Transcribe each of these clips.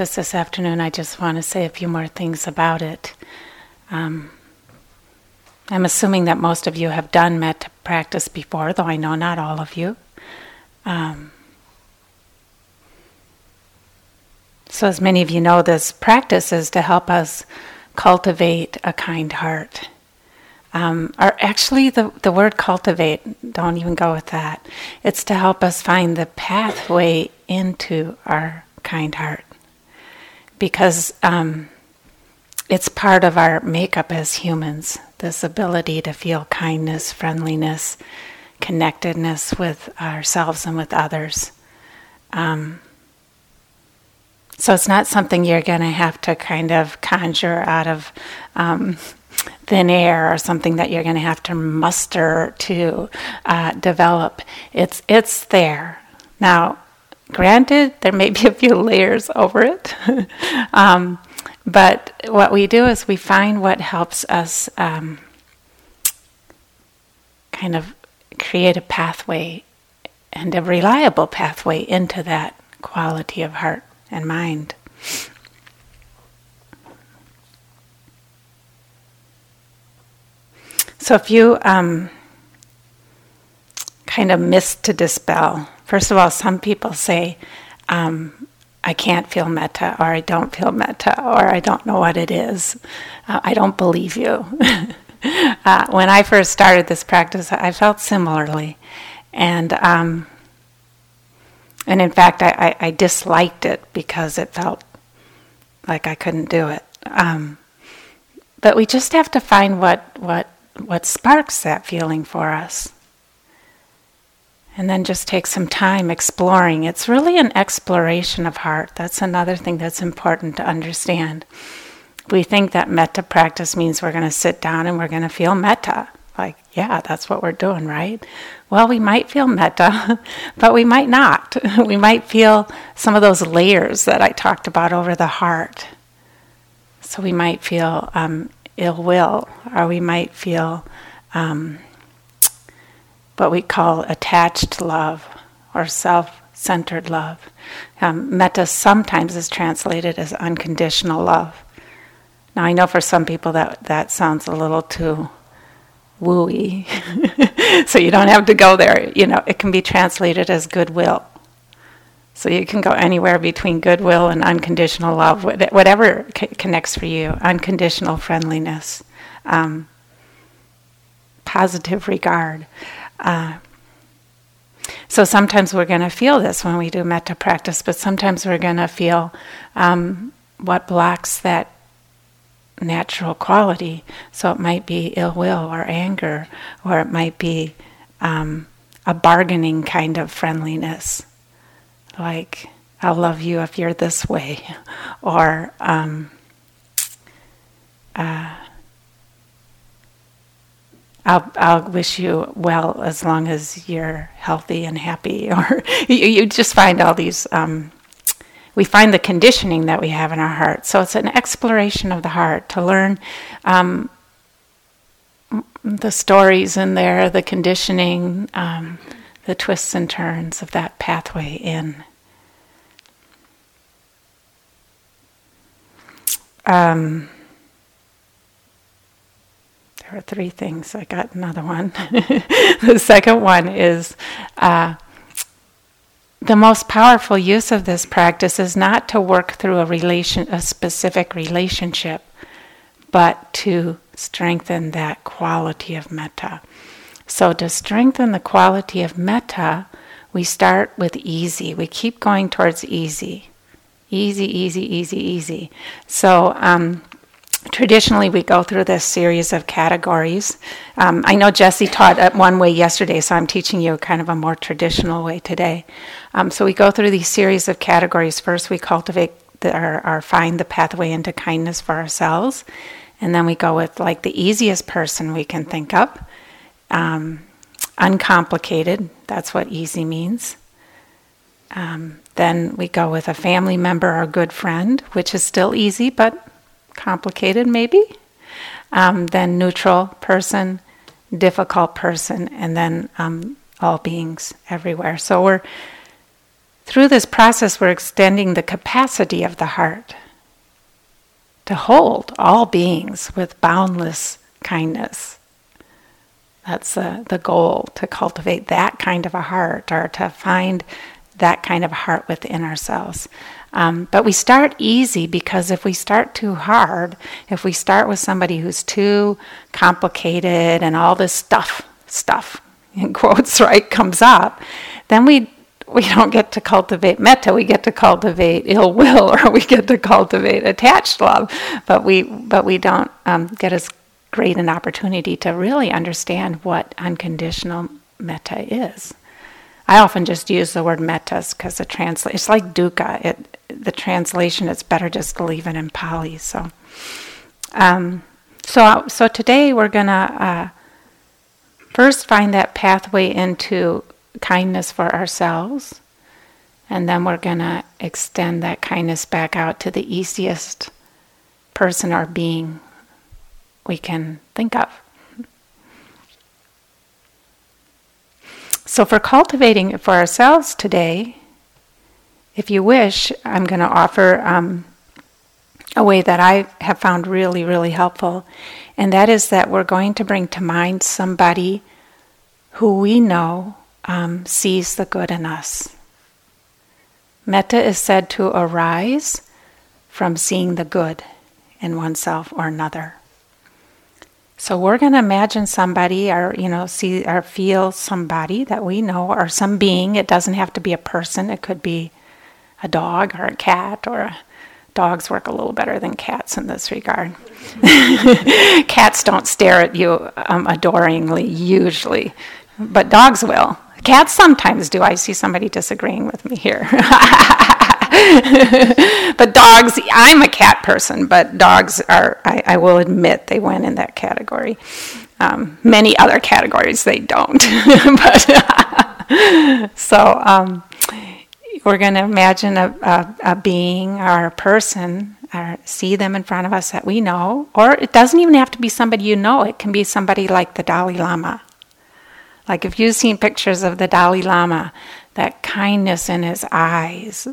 practice this afternoon, I just want to say a few more things about it. Um, I'm assuming that most of you have done metta practice before, though I know not all of you. Um, so, as many of you know, this practice is to help us cultivate a kind heart. Um, or actually, the, the word cultivate, don't even go with that. It's to help us find the pathway into our kind heart. Because um, it's part of our makeup as humans this ability to feel kindness, friendliness, connectedness with ourselves and with others. Um, so it's not something you're going to have to kind of conjure out of um, thin air or something that you're going to have to muster to uh, develop. It's it's there now. Granted, there may be a few layers over it, um, but what we do is we find what helps us um, kind of create a pathway and a reliable pathway into that quality of heart and mind. So, if you um, kind of miss to dispel, first of all, some people say, um, I can't feel metta, or I don't feel metta, or I don't know what it is. Uh, I don't believe you. uh, when I first started this practice, I felt similarly. And um, and in fact, I, I, I, disliked it because it felt like I couldn't do it. Um, but we just have to find what, what what sparks that feeling for us. And then just take some time exploring. It's really an exploration of heart. That's another thing that's important to understand. We think that metta practice means we're going to sit down and we're going to feel metta. Like, yeah, that's what we're doing, right? Well, we might feel metta, but we might not. We might feel some of those layers that I talked about over the heart. So we might feel um, ill will, or we might feel um, what we call attached love or self centered love. Um, metta sometimes is translated as unconditional love. Now, I know for some people that, that sounds a little too wooey, so you don't have to go there. You know, it can be translated as goodwill. So you can go anywhere between goodwill and unconditional love, whatever connects for you. Unconditional friendliness, um, positive regard. Uh, so sometimes we're going to feel this when we do metta practice, but sometimes we're going to feel um, what blocks that natural quality. So it might be ill will or anger, or it might be um, a bargaining kind of friendliness like I'll love you if you're this way, or um, uh, I'll, I'll wish you well as long as you're healthy and happy, or you, you just find all these. Um, we find the conditioning that we have in our heart. So it's an exploration of the heart to learn um, the stories in there, the conditioning, um, the twists and turns of that pathway in. Um, there three things. I got another one. the second one is uh, the most powerful use of this practice is not to work through a relation, a specific relationship, but to strengthen that quality of metta. So, to strengthen the quality of metta, we start with easy. We keep going towards easy. Easy, easy, easy, easy. So, um, traditionally we go through this series of categories. Um, I know Jesse taught it one way yesterday, so I'm teaching you kind of a more traditional way today. Um, so we go through these series of categories. First, we cultivate our find the pathway into kindness for ourselves, and then we go with like the easiest person we can think of, um, uncomplicated. That's what easy means. Um, then we go with a family member or good friend, which is still easy but complicated, maybe. Um, then neutral person, difficult person, and then um, all beings everywhere. So we're through this process, we're extending the capacity of the heart to hold all beings with boundless kindness. That's the, the goal to cultivate that kind of a heart or to find that kind of heart within ourselves. Um, but we start easy because if we start too hard, if we start with somebody who's too complicated and all this stuff, stuff in quotes, right, comes up, then we we don't get to cultivate metta. We get to cultivate ill will, or we get to cultivate attached love, but we but we don't um, get as great an opportunity to really understand what unconditional metta is. I often just use the word metas because the translation it's like dukkha. It the translation it's better just to leave it in Pali. So, um, so so today we're gonna uh, first find that pathway into kindness for ourselves, and then we're gonna extend that kindness back out to the easiest person or being we can think of. So, for cultivating it for ourselves today, if you wish, I'm going to offer um, a way that I have found really, really helpful, and that is that we're going to bring to mind somebody who we know um, sees the good in us. Metta is said to arise from seeing the good in oneself or another. So we're going to imagine somebody or you know see or feel somebody that we know or some being. It doesn't have to be a person. It could be a dog or a cat or a, dogs work a little better than cats in this regard. cats don't stare at you um, adoringly usually, but dogs will. Cats sometimes do. I see somebody disagreeing with me here. dogs, I'm a cat person, but dogs are, I, I will admit, they win in that category. Um, many other categories they don't. but so um, we're going to imagine a, a, a, being or a person or see them in front of us that we know, or it doesn't even have to be somebody you know. It can be somebody like the Dalai Lama. Like if you've seen pictures of the Dalai Lama, that kindness in his eyes,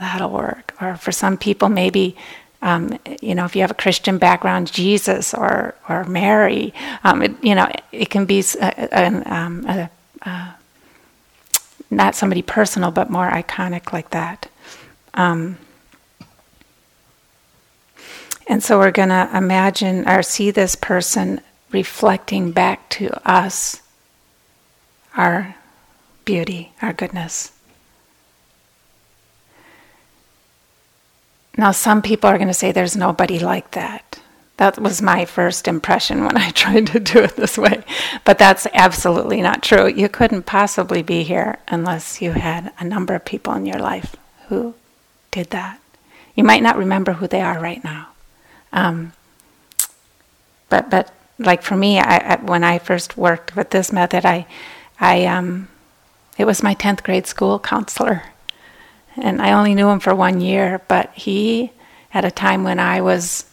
that'll work. Or for some people, maybe um, you know, if you have a Christian background, Jesus or or Mary, um, it, you know, it, can be a, a, um, a, not somebody personal, but more iconic like that. Um, and so we're going to imagine or see this person reflecting back to us our beauty, our goodness. Now, some people are going to say there's nobody like that. That was my first impression when I tried to do it this way. But that's absolutely not true. You couldn't possibly be here unless you had a number of people in your life who did that. You might not remember who they are right now. Um, but, but like for me, I, I, when I first worked with this method, I, I, um, it was my 10th grade school counselor and I only knew him for one year, but he, at a time when I was,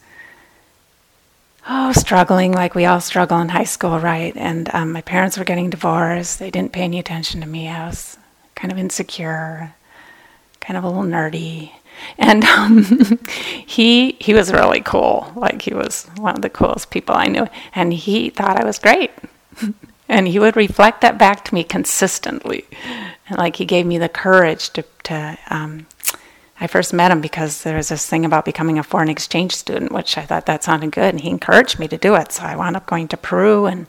oh, struggling like we all struggle in high school, right? And um, my parents were getting divorced. They didn't pay any attention to me. I was kind of insecure, kind of a little nerdy. And um, he he was really cool. Like he was one of the coolest people I knew, and he thought I was great. and he would reflect that back to me consistently. Like he gave me the courage to, to um, I first met him because there was this thing about becoming a foreign exchange student, which I thought that sounded good, and he encouraged me to do it. So I wound up going to Peru and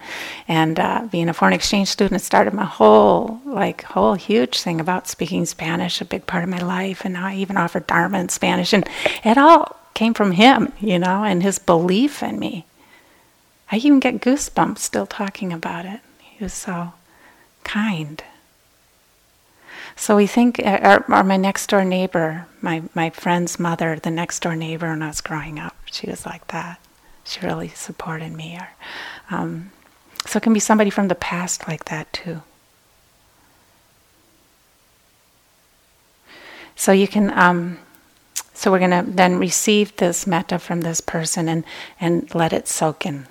and uh, being a foreign exchange student started my whole like whole huge thing about speaking Spanish, a big part of my life, and I even offer Dharma in Spanish, and it all came from him, you know, and his belief in me. I even get goosebumps still talking about it. He was so kind. So we think, uh, or, or, my next door neighbor, my, my friend's mother, the next door neighbor when I was growing up, she was like that. She really supported me. Or, um, so it can be somebody from the past like that too. So you can, um, so we're going to then receive this metta from this person and, and let it soak in.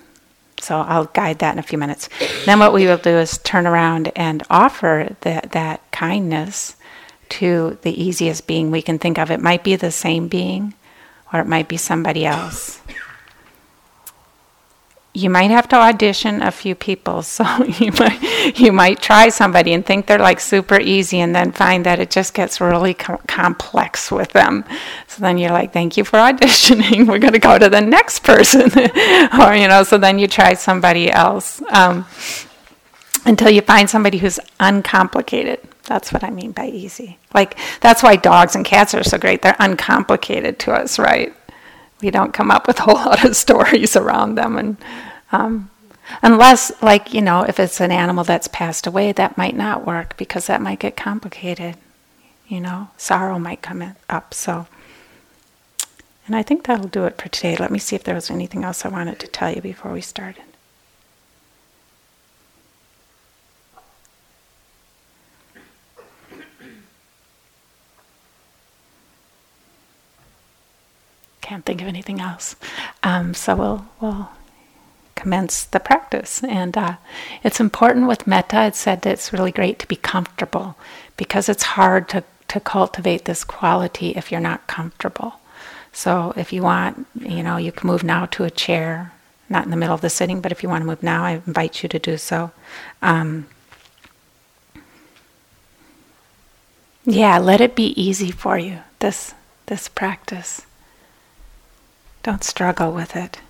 So I'll guide that in a few minutes. Then what we will do is turn around and offer that, that kindness to the easiest being we can think of. It might be the same being, or it might be somebody else. You might have to audition a few people, so you might you might try somebody and think they're like super easy, and then find that it just gets really co- complex with them. So then you're like, "Thank you for auditioning. We're going to go to the next person," or you know. So then you try somebody else um, until you find somebody who's uncomplicated. That's what I mean by easy. Like, that's why dogs and cats are so great. They're uncomplicated to us, right? We don't come up with a whole lot of stories around them. And um, unless, like, you know, if it's an animal that's passed away, that might not work because that might get complicated. You know, sorrow might come up. So, and I think that'll do it for today. Let me see if there was anything else I wanted to tell you before we started. can't think of anything else. Um, so we'll we'll commence the practice. And uh, it's important with metta. It's said that it's really great to be comfortable because it's hard to to cultivate this quality if you're not comfortable. So if you want, you know, you can move now to a chair, not in the middle of the sitting, but if you want to move now, I invite you to do so. Um, yeah, let it be easy for you. This this practice. Don't struggle with it.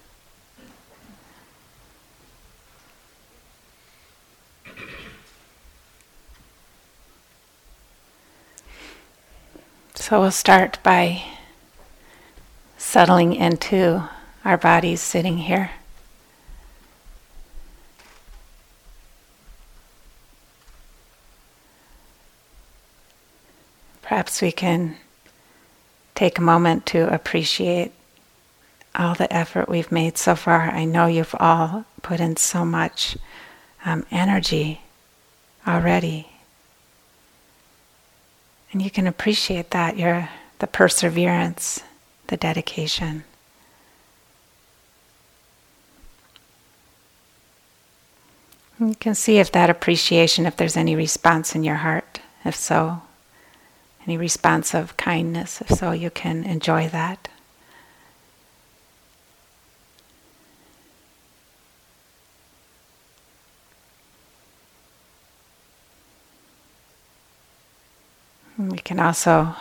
So we'll start by settling into our bodies sitting here. Perhaps we can take a moment to appreciate all the effort we've made so far. I know you've all put in so much um, energy already. And you can appreciate that, your the perseverance, the dedication. You can see if that appreciation, if there's any response in your heart. If so, any response of kindness. If so, you can enjoy that. We can also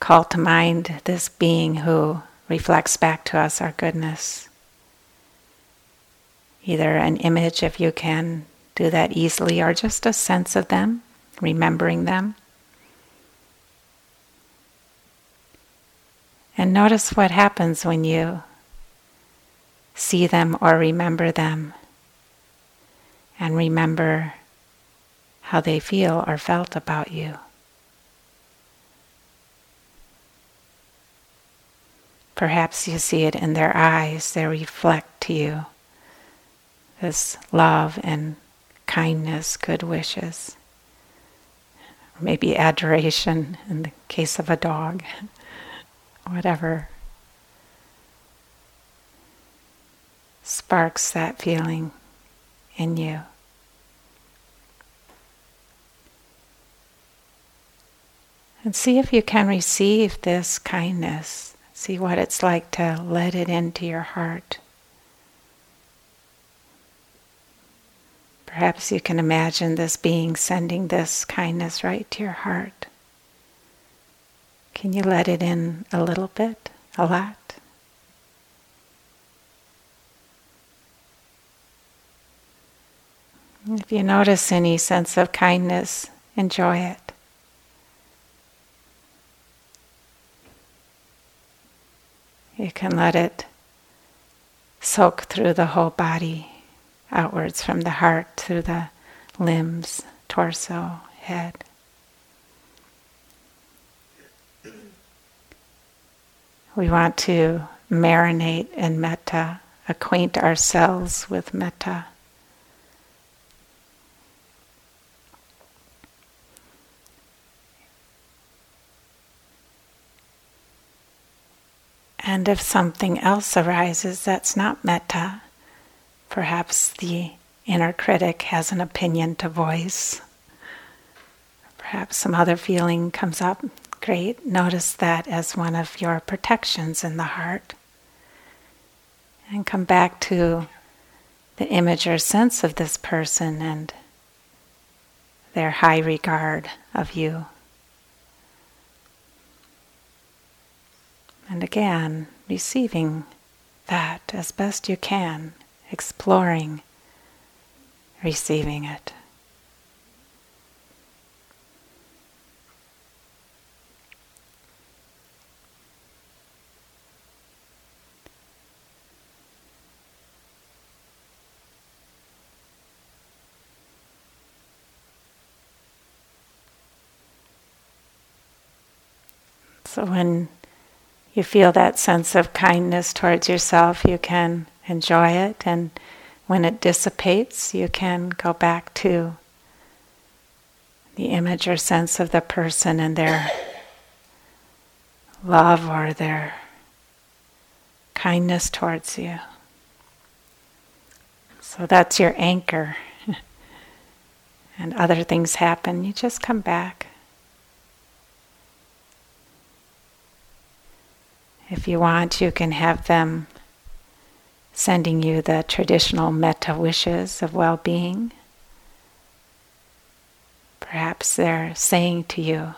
call to mind this being who reflects back to us our goodness. Either an image, if you can do that easily, or just a sense of them, remembering them. And notice what happens when you see them or remember them. And remember how they feel or felt about you. Perhaps you see it in their eyes, they reflect to you this love and kindness, good wishes, maybe adoration in the case of a dog, whatever sparks that feeling in you. And see if you can receive this kindness. See what it's like to let it into your heart. Perhaps you can imagine this being sending this kindness right to your heart. Can you let it in a little bit, a lot? If you notice any sense of kindness, enjoy it. You can let it soak through the whole body, outwards from the heart through the limbs, torso, head. We want to marinate in metta, acquaint ourselves with metta. And if something else arises that's not metta, perhaps the inner critic has an opinion to voice. Perhaps some other feeling comes up. Great. Notice that as one of your protections in the heart. And come back to the image or sense of this person and their high regard of you. And again, receiving that as best you can, exploring, receiving it. So when you feel that sense of kindness towards yourself, you can enjoy it. And when it dissipates, you can go back to the image or sense of the person and their love or their kindness towards you. So that's your anchor. and other things happen, you just come back. If you want, you can have them sending you the traditional metta wishes of well being. Perhaps they're saying to you,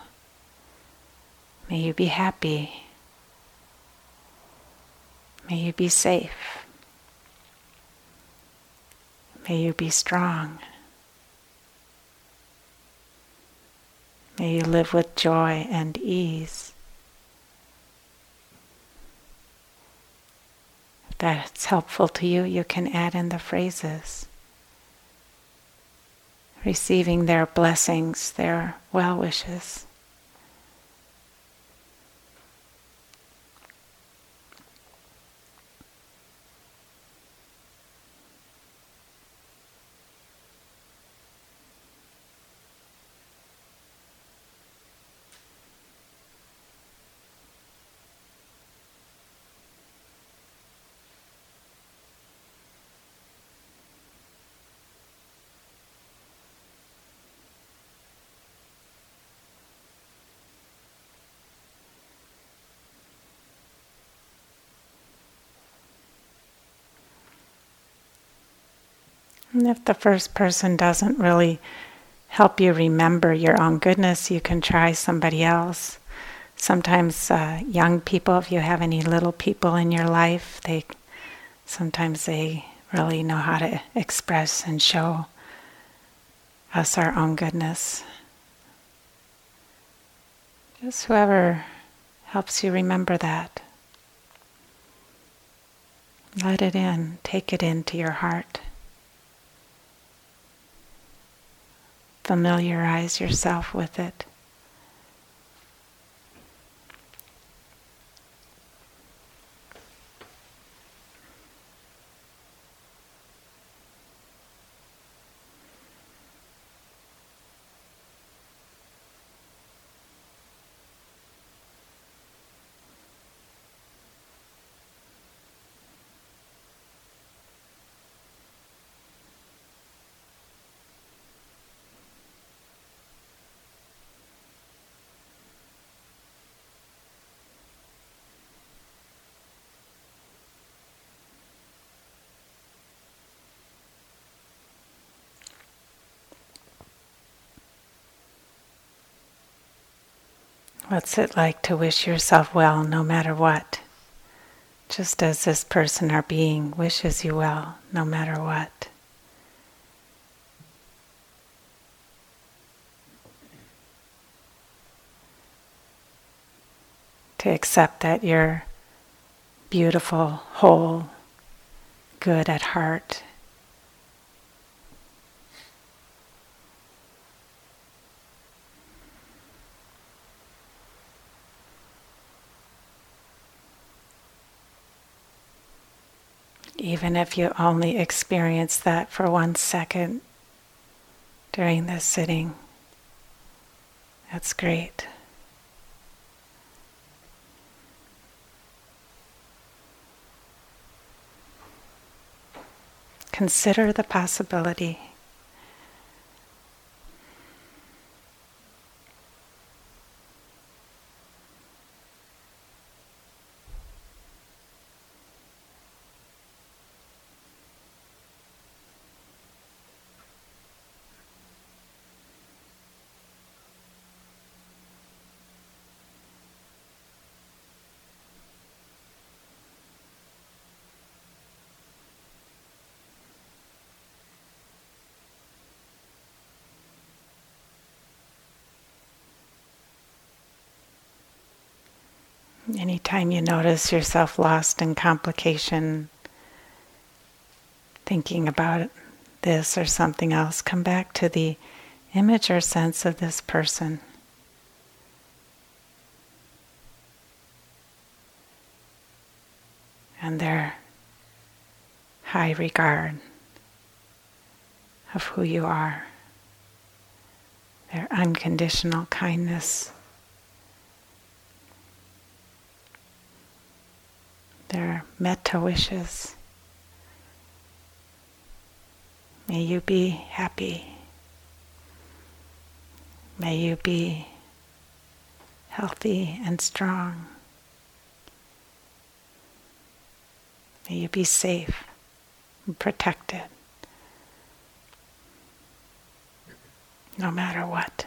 May you be happy. May you be safe. May you be strong. May you live with joy and ease. That's helpful to you, you can add in the phrases. Receiving their blessings, their well wishes. And if the first person doesn't really help you remember your own goodness, you can try somebody else. Sometimes uh, young people, if you have any little people in your life, they sometimes they really know how to express and show us our own goodness. Just whoever helps you remember that. Let it in, take it into your heart. Familiarize yourself with it. What's it like to wish yourself well no matter what? Just as this person or being wishes you well no matter what. To accept that you're beautiful, whole, good at heart. Even if you only experience that for one second during this sitting. That's great. Consider the possibility Anytime you notice yourself lost in complication, thinking about this or something else, come back to the image or sense of this person. And their high regard of who you are, their unconditional kindness. Their metta wishes. May you be happy. May you be healthy and strong. May you be safe and protected no matter what.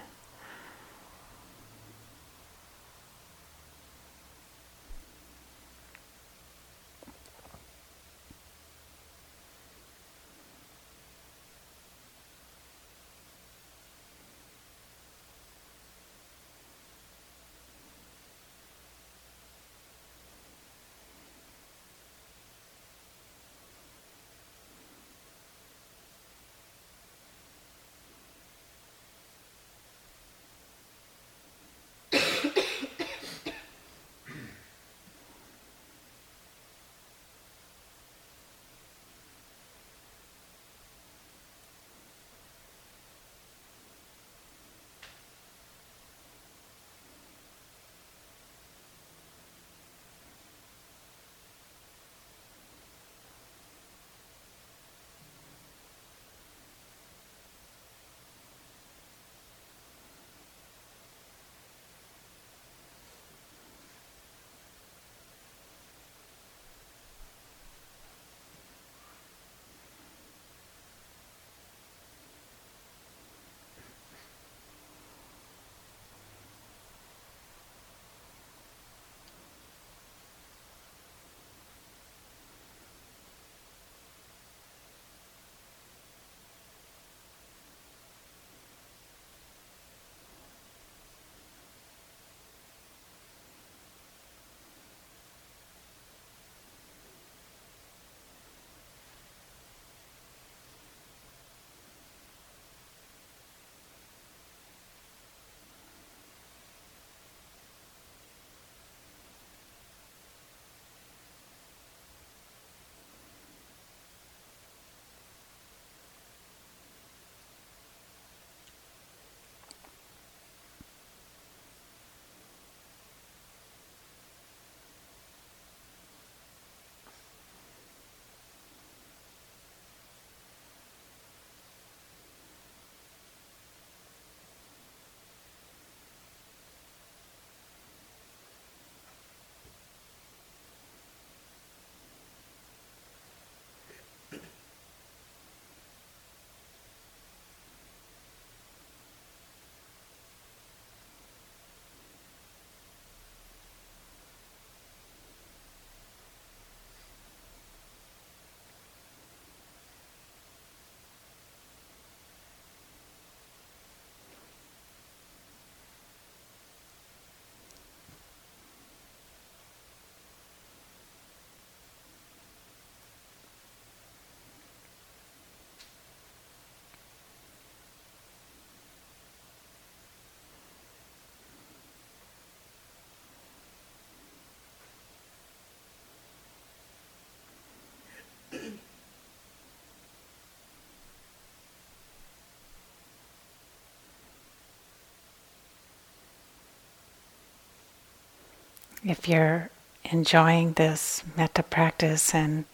If you're enjoying this metta practice and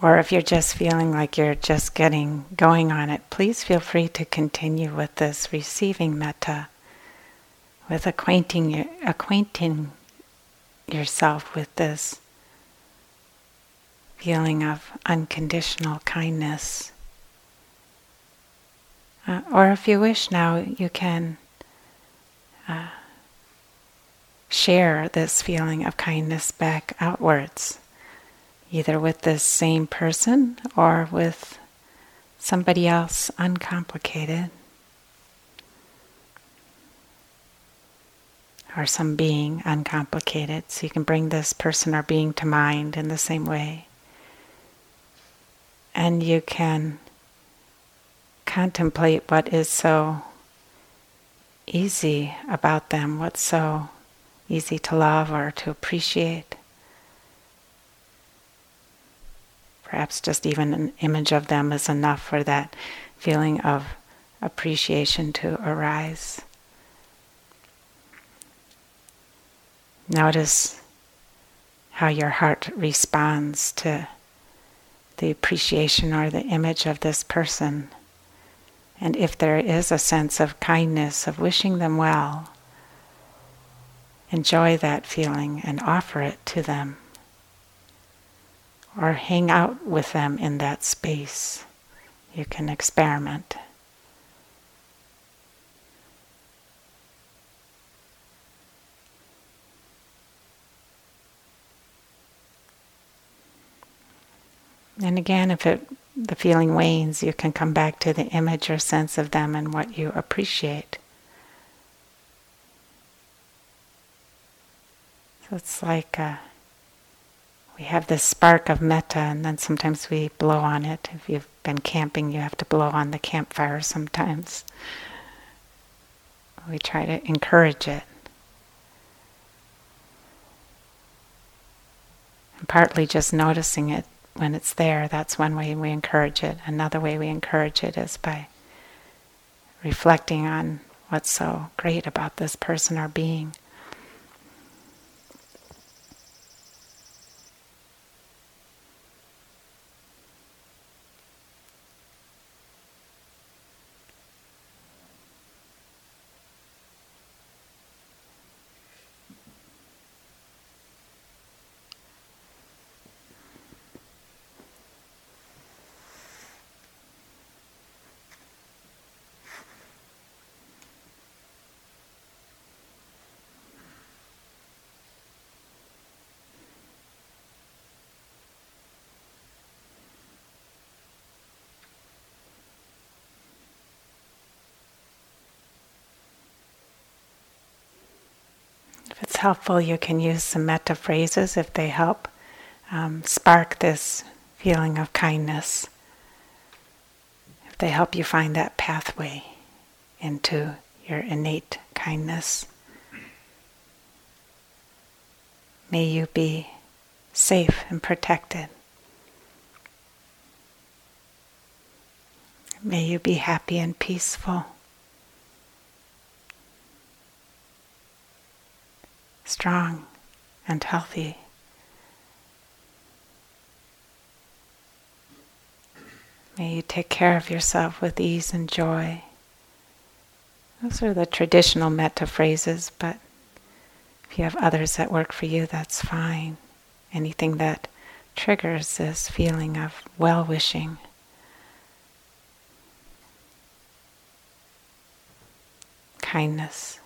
or if you're just feeling like you're just getting going on it, please feel free to continue with this receiving metta, with acquainting acquainting yourself with this feeling of unconditional kindness. Uh, or if you wish now, you can uh, share this feeling of kindness back outwards, either with this same person or with somebody else uncomplicated or some being uncomplicated. So you can bring this person or being to mind in the same way. And you can contemplate what is so easy about them, what's so easy to love or to appreciate. Perhaps just even an image of them is enough for that feeling of appreciation to arise. Notice how your heart responds to the appreciation or the image of this person. And if there is a sense of kindness, of wishing them well, enjoy that feeling and offer it to them. Or hang out with them in that space. You can experiment. And again, if it, the feeling wanes, you can come back to the image or sense of them and what you appreciate. So it's like uh, we have this spark of metta, and then sometimes we blow on it. If you've been camping, you have to blow on the campfire sometimes. We try to encourage it. And partly just noticing it when it's there, that's one way we encourage it. Another way we encourage it is by reflecting on what's so great about this person or being. If it's helpful, you can use some metta phrases if they help um, spark this feeling of kindness. If they help you find that pathway into your innate kindness. May you be safe and protected. May you be happy and peaceful. Strong and healthy. May you take care of yourself with ease and joy. Those are the traditional metta phrases, but if you have others that work for you, that's fine. Anything that triggers this feeling of well wishing. Kindness.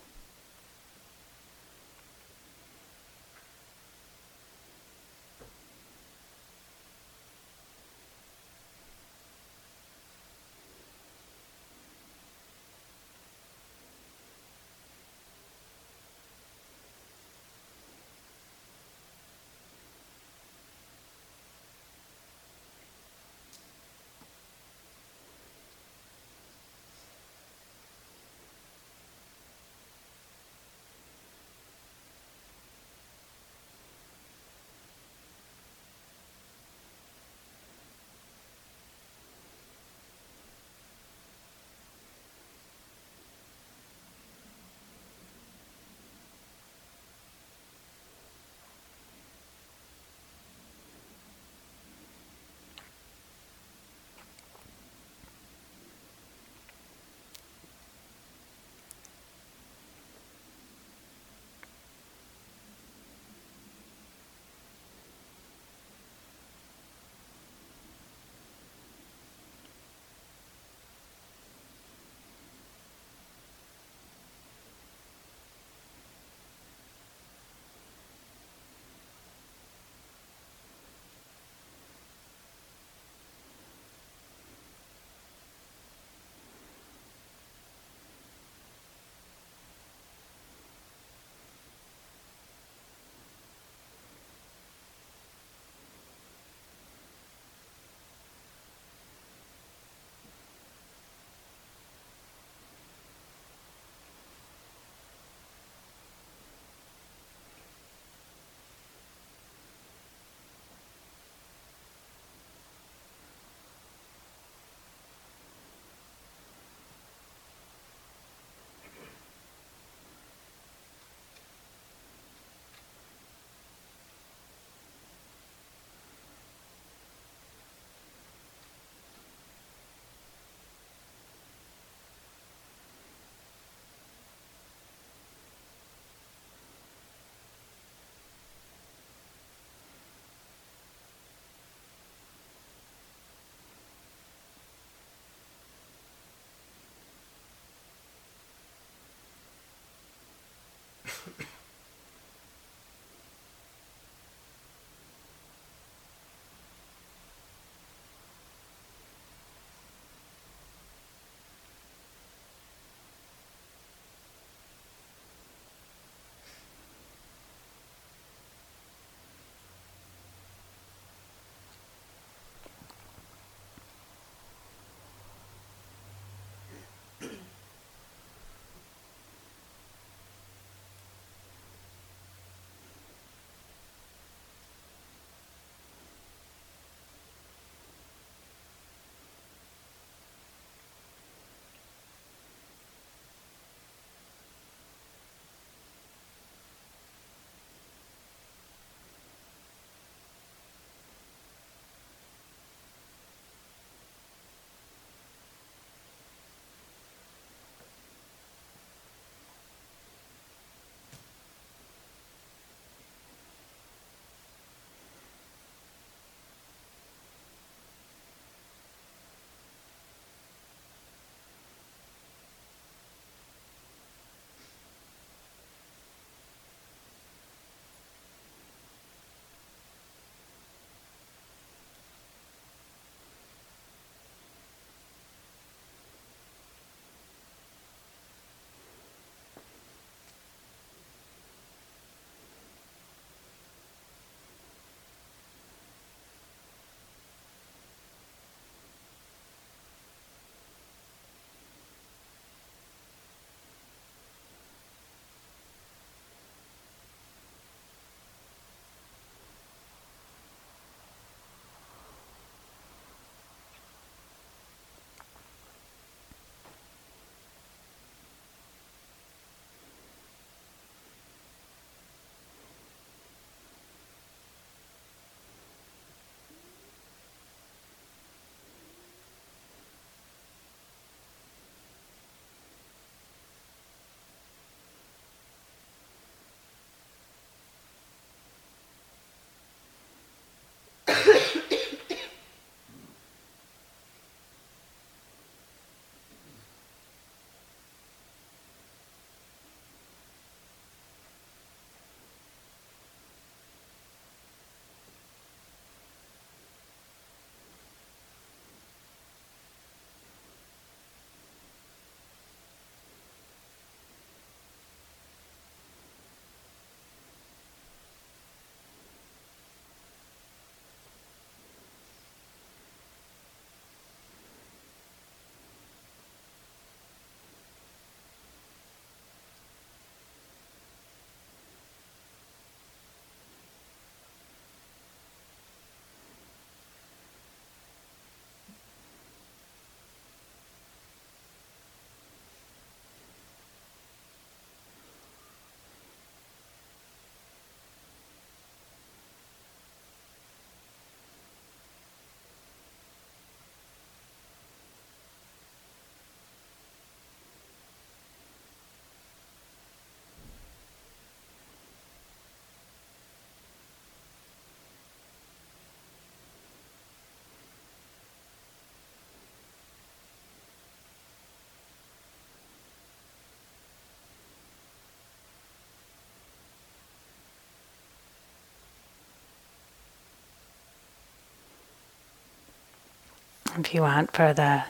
If you want, for the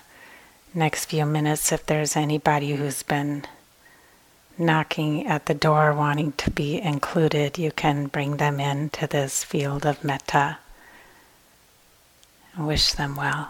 next few minutes, if there's anybody who's been knocking at the door wanting to be included, you can bring them into this field of metta wish them well.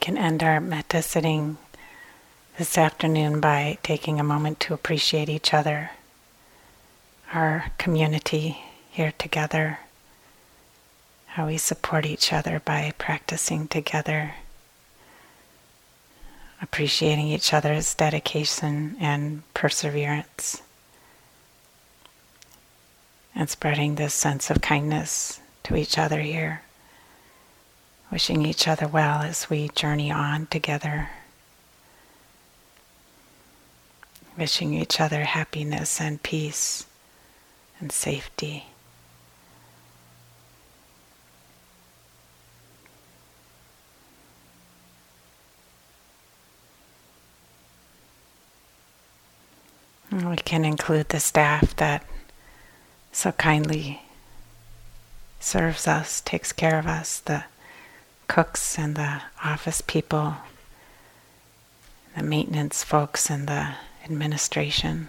Can end our metta sitting this afternoon by taking a moment to appreciate each other, our community here together, how we support each other by practicing together, appreciating each other's dedication and perseverance, and spreading this sense of kindness to each other here wishing each other well as we journey on together, wishing each other happiness and peace and safety. we can include the staff that so kindly serves us, takes care of us, the cooks and the office people, the maintenance folks and the administration.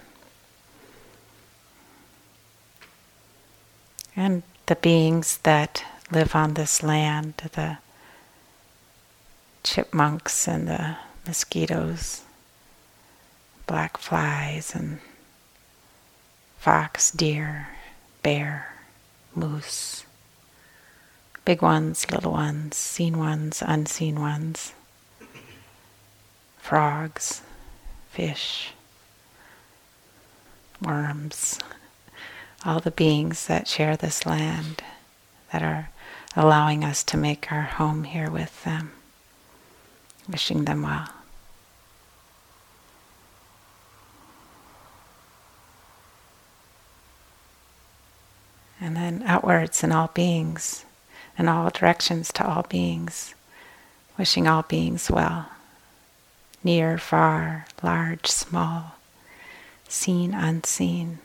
And the beings that live on this land, the chipmunks and the mosquitoes, black flies and fox, deer, bear, moose big ones, little ones, seen ones, unseen ones, frogs, fish, worms, all the beings that share this land that are allowing us to make our home here with them. Wishing them well. And then outwards in all beings in all directions to all beings, wishing all beings well, near, far, large, small, seen, unseen.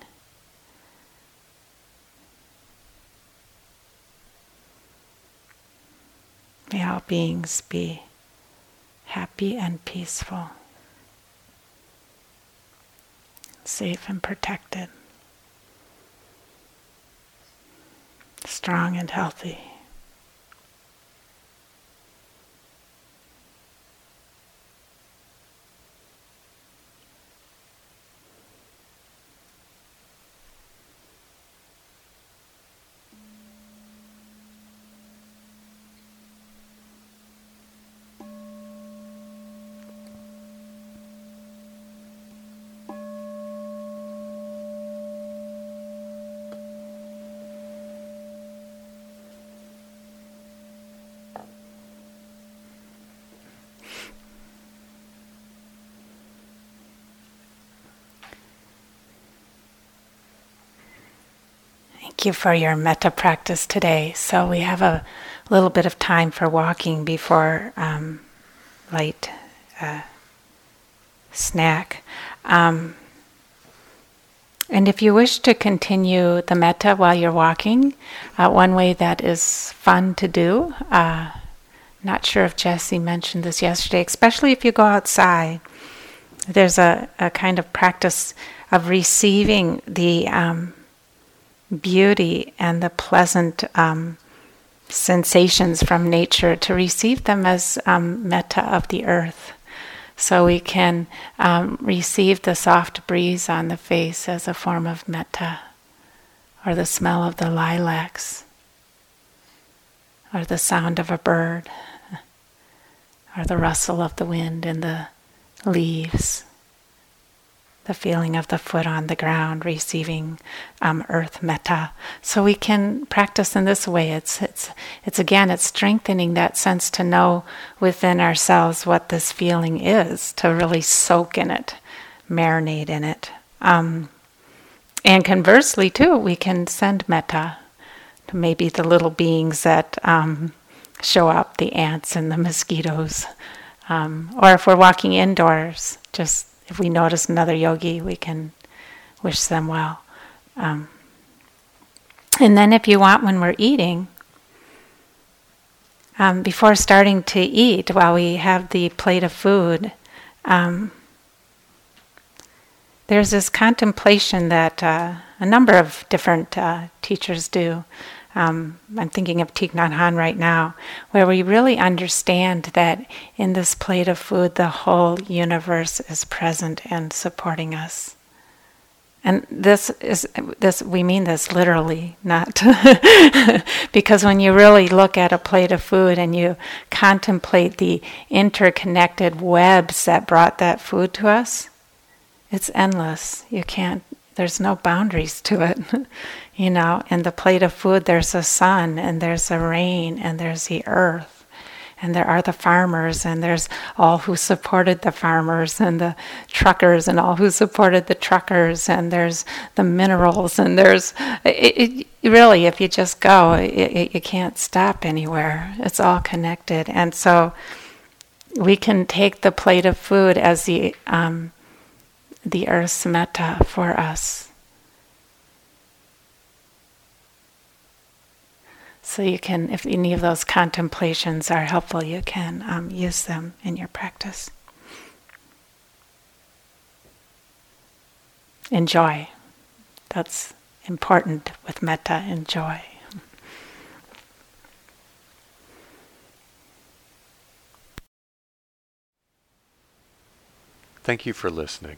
May all beings be happy and peaceful, safe and protected, strong and healthy. Thank you for your metta practice today. So, we have a little bit of time for walking before um, light uh, snack. Um, and if you wish to continue the metta while you're walking, uh, one way that is fun to do, uh, not sure if Jesse mentioned this yesterday, especially if you go outside, there's a, a kind of practice of receiving the um, beauty and the pleasant um, sensations from nature to receive them as um, metta of the earth. So we can um, receive the soft breeze on the face as a form of metta, or the smell of the lilacs, or the sound of a bird, or the rustle of the wind in the leaves the feeling of the foot on the ground, receiving um, earth metta. So we can practice in this way. It's it's it's again it's strengthening that sense to know within ourselves what this feeling is, to really soak in it, marinate in it. Um, and conversely, too, we can send metta to maybe the little beings that um, show up, the ants and the mosquitoes. Um, or if we're walking indoors, just if we notice another yogi, we can wish them well. Um, and then, if you want, when we're eating, um, before starting to eat, while we have the plate of food, um, there's this contemplation that uh, a number of different uh, teachers do. Um, I'm thinking of Thich Nhat Hanh right now, where we really understand that in this plate of food, the whole universe is present and supporting us. And this is this we mean this literally, not because when you really look at a plate of food and you contemplate the interconnected webs that brought that food to us, it's endless. You can't there's no boundaries to it. you know, in the plate of food, there's a sun, and there's a rain, and there's the earth, and there are the farmers, and there's all who supported the farmers, and the truckers, and all who supported the truckers, and there's the minerals, and there's it, it really, if you just go, it, you can't stop anywhere. It's all connected, and so we can take the plate of food as the um, the earth's metta for us. So you can, if any of those contemplations are helpful, you can um, use them in your practice. Enjoy. That's important with metta, enjoy. Thank you for listening.